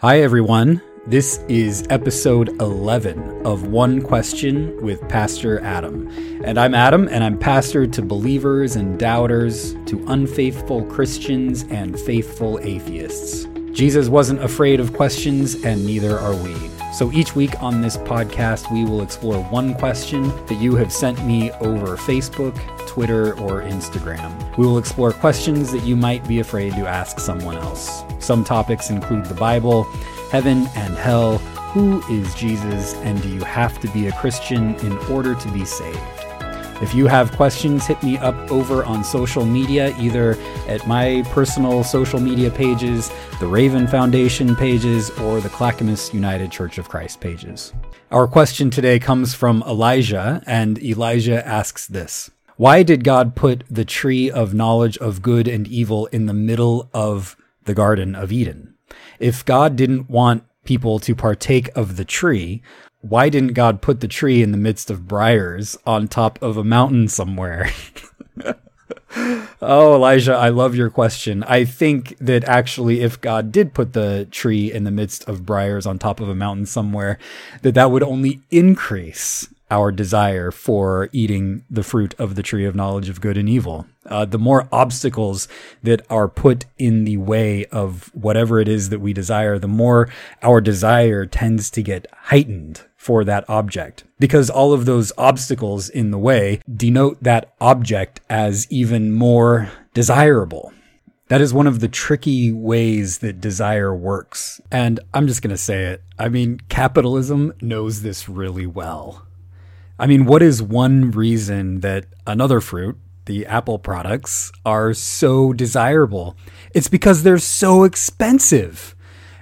Hi, everyone. This is episode 11 of One Question with Pastor Adam. And I'm Adam, and I'm pastor to believers and doubters, to unfaithful Christians and faithful atheists. Jesus wasn't afraid of questions, and neither are we. So each week on this podcast, we will explore one question that you have sent me over Facebook, Twitter, or Instagram. We will explore questions that you might be afraid to ask someone else. Some topics include the Bible, heaven and hell, who is Jesus, and do you have to be a Christian in order to be saved? If you have questions, hit me up over on social media, either at my personal social media pages, the Raven Foundation pages, or the Clackamas United Church of Christ pages. Our question today comes from Elijah, and Elijah asks this Why did God put the tree of knowledge of good and evil in the middle of the Garden of Eden? If God didn't want people to partake of the tree, why didn't God put the tree in the midst of briars on top of a mountain somewhere? oh, Elijah, I love your question. I think that actually, if God did put the tree in the midst of briars on top of a mountain somewhere, that that would only increase our desire for eating the fruit of the tree of knowledge of good and evil. Uh, the more obstacles that are put in the way of whatever it is that we desire, the more our desire tends to get heightened for that object. Because all of those obstacles in the way denote that object as even more desirable. That is one of the tricky ways that desire works. And I'm just going to say it. I mean, capitalism knows this really well. I mean, what is one reason that another fruit, the Apple products, are so desirable? It's because they're so expensive.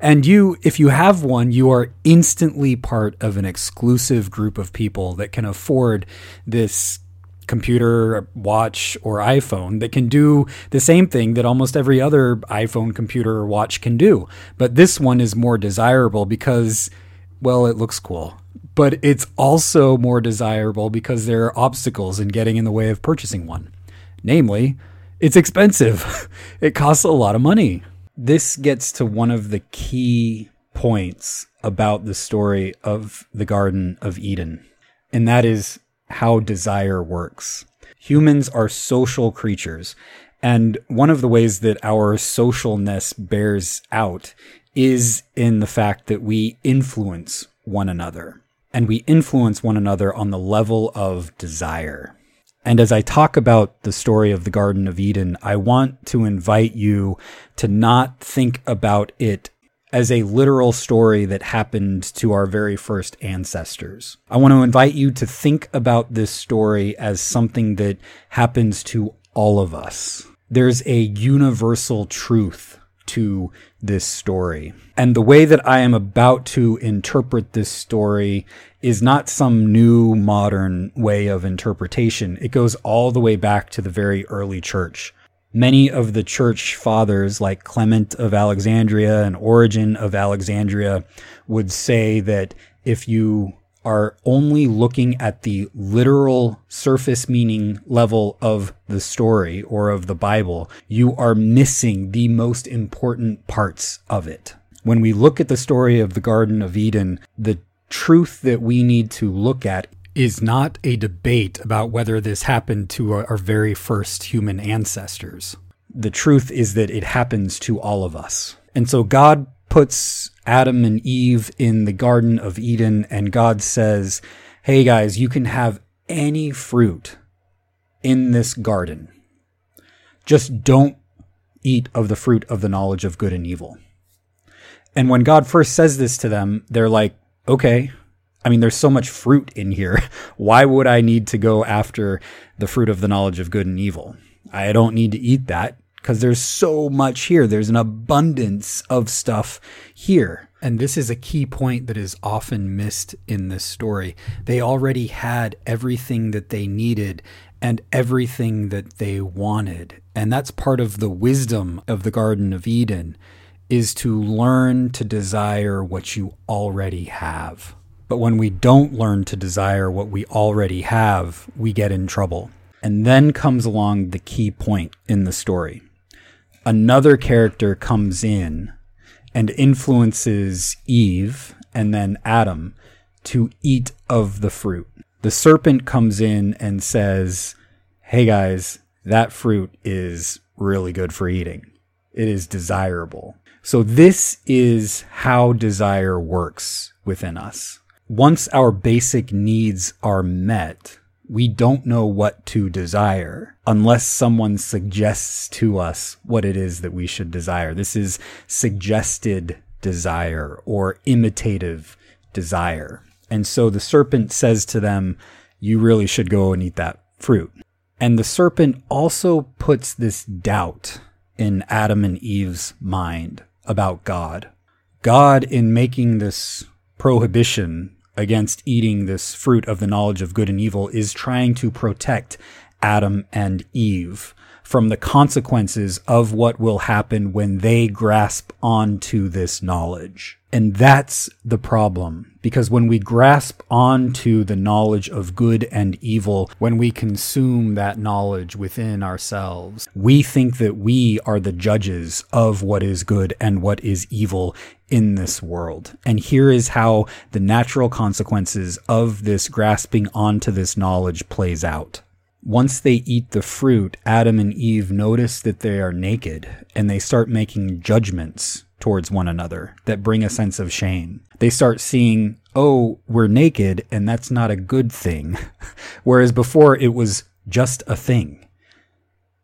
And you, if you have one, you are instantly part of an exclusive group of people that can afford this computer, watch, or iPhone that can do the same thing that almost every other iPhone, computer, or watch can do. But this one is more desirable because, well, it looks cool but it's also more desirable because there are obstacles in getting in the way of purchasing one. Namely, it's expensive. it costs a lot of money. This gets to one of the key points about the story of the Garden of Eden, and that is how desire works. Humans are social creatures, and one of the ways that our socialness bears out is in the fact that we influence one another and we influence one another on the level of desire. And as I talk about the story of the Garden of Eden, I want to invite you to not think about it as a literal story that happened to our very first ancestors. I want to invite you to think about this story as something that happens to all of us. There's a universal truth to this story. And the way that I am about to interpret this story is not some new modern way of interpretation. It goes all the way back to the very early church. Many of the church fathers, like Clement of Alexandria and Origen of Alexandria, would say that if you are only looking at the literal surface meaning level of the story or of the Bible, you are missing the most important parts of it. When we look at the story of the Garden of Eden, the truth that we need to look at is not a debate about whether this happened to our very first human ancestors. The truth is that it happens to all of us. And so God puts Adam and Eve in the Garden of Eden, and God says, Hey guys, you can have any fruit in this garden. Just don't eat of the fruit of the knowledge of good and evil. And when God first says this to them, they're like, okay, I mean, there's so much fruit in here. Why would I need to go after the fruit of the knowledge of good and evil? I don't need to eat that because there's so much here. There's an abundance of stuff here. And this is a key point that is often missed in this story. They already had everything that they needed and everything that they wanted. And that's part of the wisdom of the Garden of Eden is to learn to desire what you already have. But when we don't learn to desire what we already have, we get in trouble. And then comes along the key point in the story another character comes in and influences Eve and then Adam to eat of the fruit. The serpent comes in and says, Hey guys, that fruit is really good for eating. It is desirable. So this is how desire works within us. Once our basic needs are met, we don't know what to desire unless someone suggests to us what it is that we should desire. This is suggested desire or imitative desire. And so the serpent says to them, You really should go and eat that fruit. And the serpent also puts this doubt in Adam and Eve's mind about God. God, in making this prohibition against eating this fruit of the knowledge of good and evil is trying to protect Adam and Eve from the consequences of what will happen when they grasp onto this knowledge. And that's the problem. Because when we grasp onto the knowledge of good and evil, when we consume that knowledge within ourselves, we think that we are the judges of what is good and what is evil in this world. And here is how the natural consequences of this grasping onto this knowledge plays out. Once they eat the fruit, Adam and Eve notice that they are naked and they start making judgments towards one another that bring a sense of shame. They start seeing, oh, we're naked and that's not a good thing. Whereas before it was just a thing.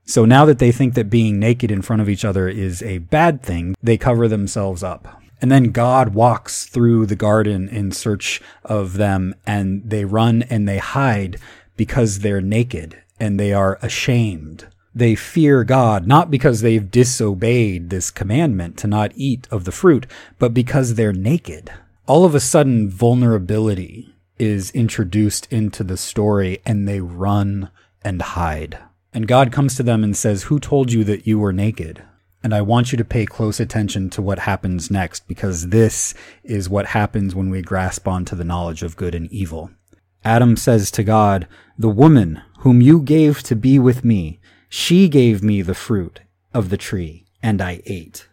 So now that they think that being naked in front of each other is a bad thing, they cover themselves up. And then God walks through the garden in search of them and they run and they hide because they're naked and they are ashamed they fear God, not because they've disobeyed this commandment to not eat of the fruit, but because they're naked. All of a sudden, vulnerability is introduced into the story and they run and hide. And God comes to them and says, Who told you that you were naked? And I want you to pay close attention to what happens next because this is what happens when we grasp onto the knowledge of good and evil. Adam says to God, The woman whom you gave to be with me, she gave me the fruit of the tree, and I ate.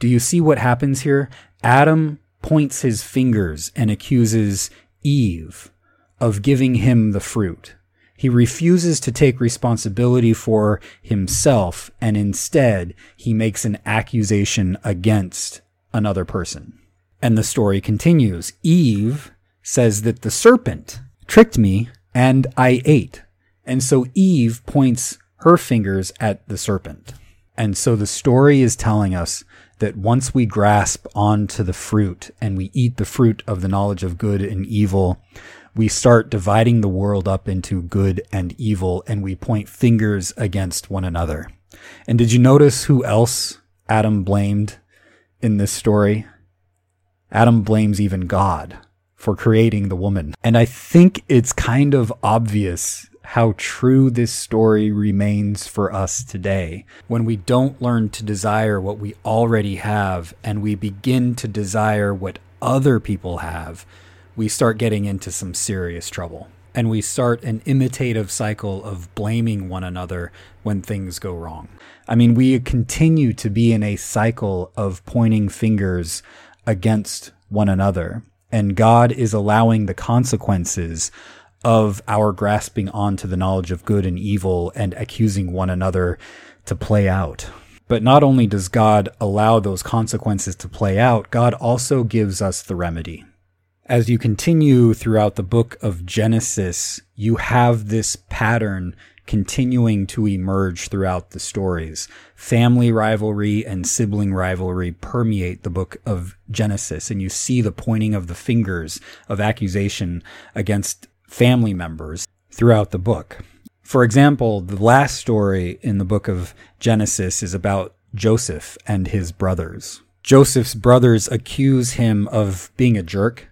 Do you see what happens here? Adam points his fingers and accuses Eve of giving him the fruit. He refuses to take responsibility for himself, and instead, he makes an accusation against another person. And the story continues. Eve says that the serpent tricked me and I ate. And so Eve points her fingers at the serpent. And so the story is telling us that once we grasp onto the fruit and we eat the fruit of the knowledge of good and evil, we start dividing the world up into good and evil and we point fingers against one another. And did you notice who else Adam blamed in this story? Adam blames even God for creating the woman. And I think it's kind of obvious how true this story remains for us today. When we don't learn to desire what we already have and we begin to desire what other people have, we start getting into some serious trouble. And we start an imitative cycle of blaming one another when things go wrong. I mean, we continue to be in a cycle of pointing fingers against one another. And God is allowing the consequences of our grasping onto the knowledge of good and evil and accusing one another to play out. But not only does God allow those consequences to play out, God also gives us the remedy. As you continue throughout the book of Genesis, you have this pattern continuing to emerge throughout the stories. Family rivalry and sibling rivalry permeate the book of Genesis, and you see the pointing of the fingers of accusation against family members throughout the book. For example, the last story in the book of Genesis is about Joseph and his brothers. Joseph's brothers accuse him of being a jerk,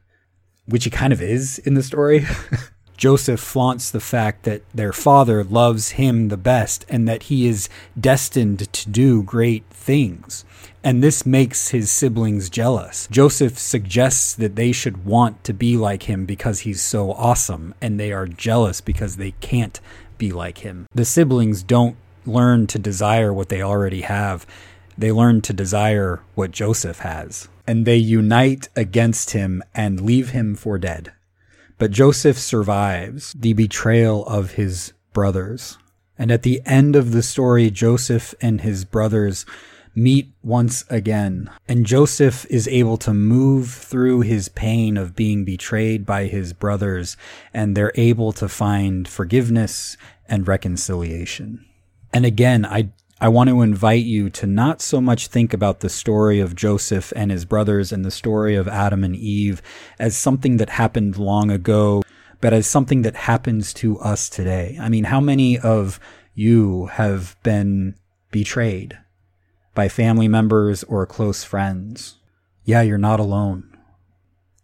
which he kind of is in the story. Joseph flaunts the fact that their father loves him the best and that he is destined to do great things. And this makes his siblings jealous. Joseph suggests that they should want to be like him because he's so awesome, and they are jealous because they can't be like him. The siblings don't learn to desire what they already have. They learn to desire what Joseph has, and they unite against him and leave him for dead. But Joseph survives the betrayal of his brothers. And at the end of the story, Joseph and his brothers meet once again. And Joseph is able to move through his pain of being betrayed by his brothers, and they're able to find forgiveness and reconciliation. And again, I I want to invite you to not so much think about the story of Joseph and his brothers and the story of Adam and Eve as something that happened long ago, but as something that happens to us today. I mean, how many of you have been betrayed by family members or close friends. Yeah, you're not alone.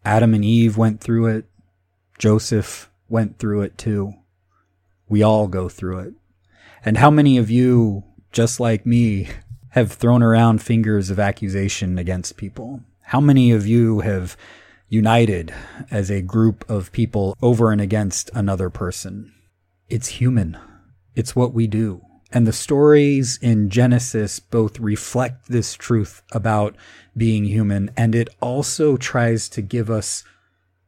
Adam and Eve went through it. Joseph went through it too. We all go through it. And how many of you, just like me, have thrown around fingers of accusation against people? How many of you have united as a group of people over and against another person? It's human. It's what we do. And the stories in Genesis both reflect this truth about being human, and it also tries to give us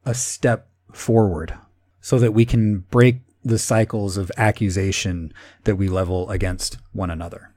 a step forward so that we can break the cycles of accusation that we level against one another.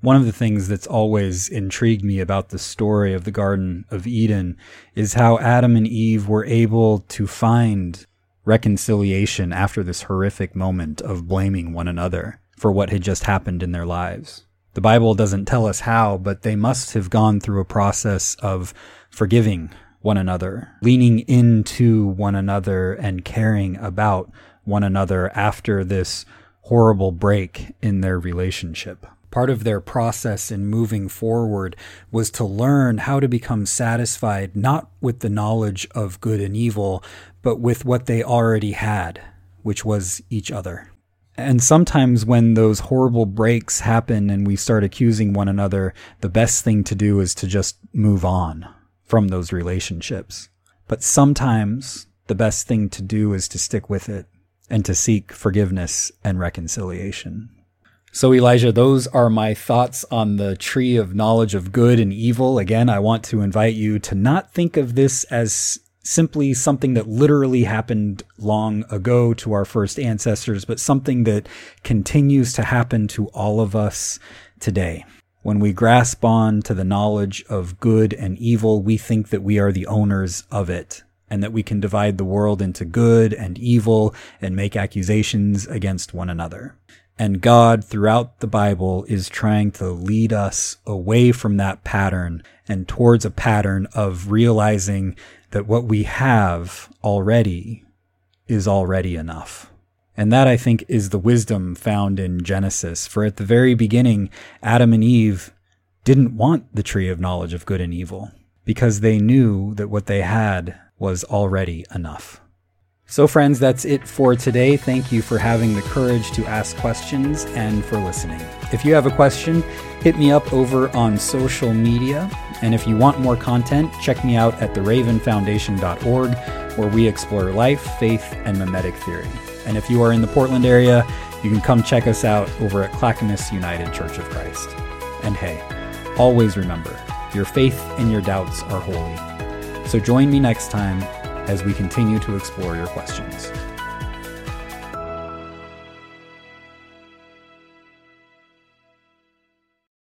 One of the things that's always intrigued me about the story of the Garden of Eden is how Adam and Eve were able to find reconciliation after this horrific moment of blaming one another for what had just happened in their lives. The Bible doesn't tell us how, but they must have gone through a process of forgiving one another, leaning into one another, and caring about one another after this horrible break in their relationship. Part of their process in moving forward was to learn how to become satisfied not with the knowledge of good and evil, but with what they already had, which was each other. And sometimes when those horrible breaks happen and we start accusing one another, the best thing to do is to just move on from those relationships. But sometimes the best thing to do is to stick with it and to seek forgiveness and reconciliation. So, Elijah, those are my thoughts on the tree of knowledge of good and evil. Again, I want to invite you to not think of this as simply something that literally happened long ago to our first ancestors, but something that continues to happen to all of us today. When we grasp on to the knowledge of good and evil, we think that we are the owners of it and that we can divide the world into good and evil and make accusations against one another. And God, throughout the Bible, is trying to lead us away from that pattern and towards a pattern of realizing that what we have already is already enough. And that I think is the wisdom found in Genesis. For at the very beginning, Adam and Eve didn't want the tree of knowledge of good and evil because they knew that what they had was already enough. So, friends, that's it for today. Thank you for having the courage to ask questions and for listening. If you have a question, hit me up over on social media. And if you want more content, check me out at theravenfoundation.org, where we explore life, faith, and mimetic theory. And if you are in the Portland area, you can come check us out over at Clackamas United Church of Christ. And hey, always remember, your faith and your doubts are holy. So join me next time as we continue to explore your questions.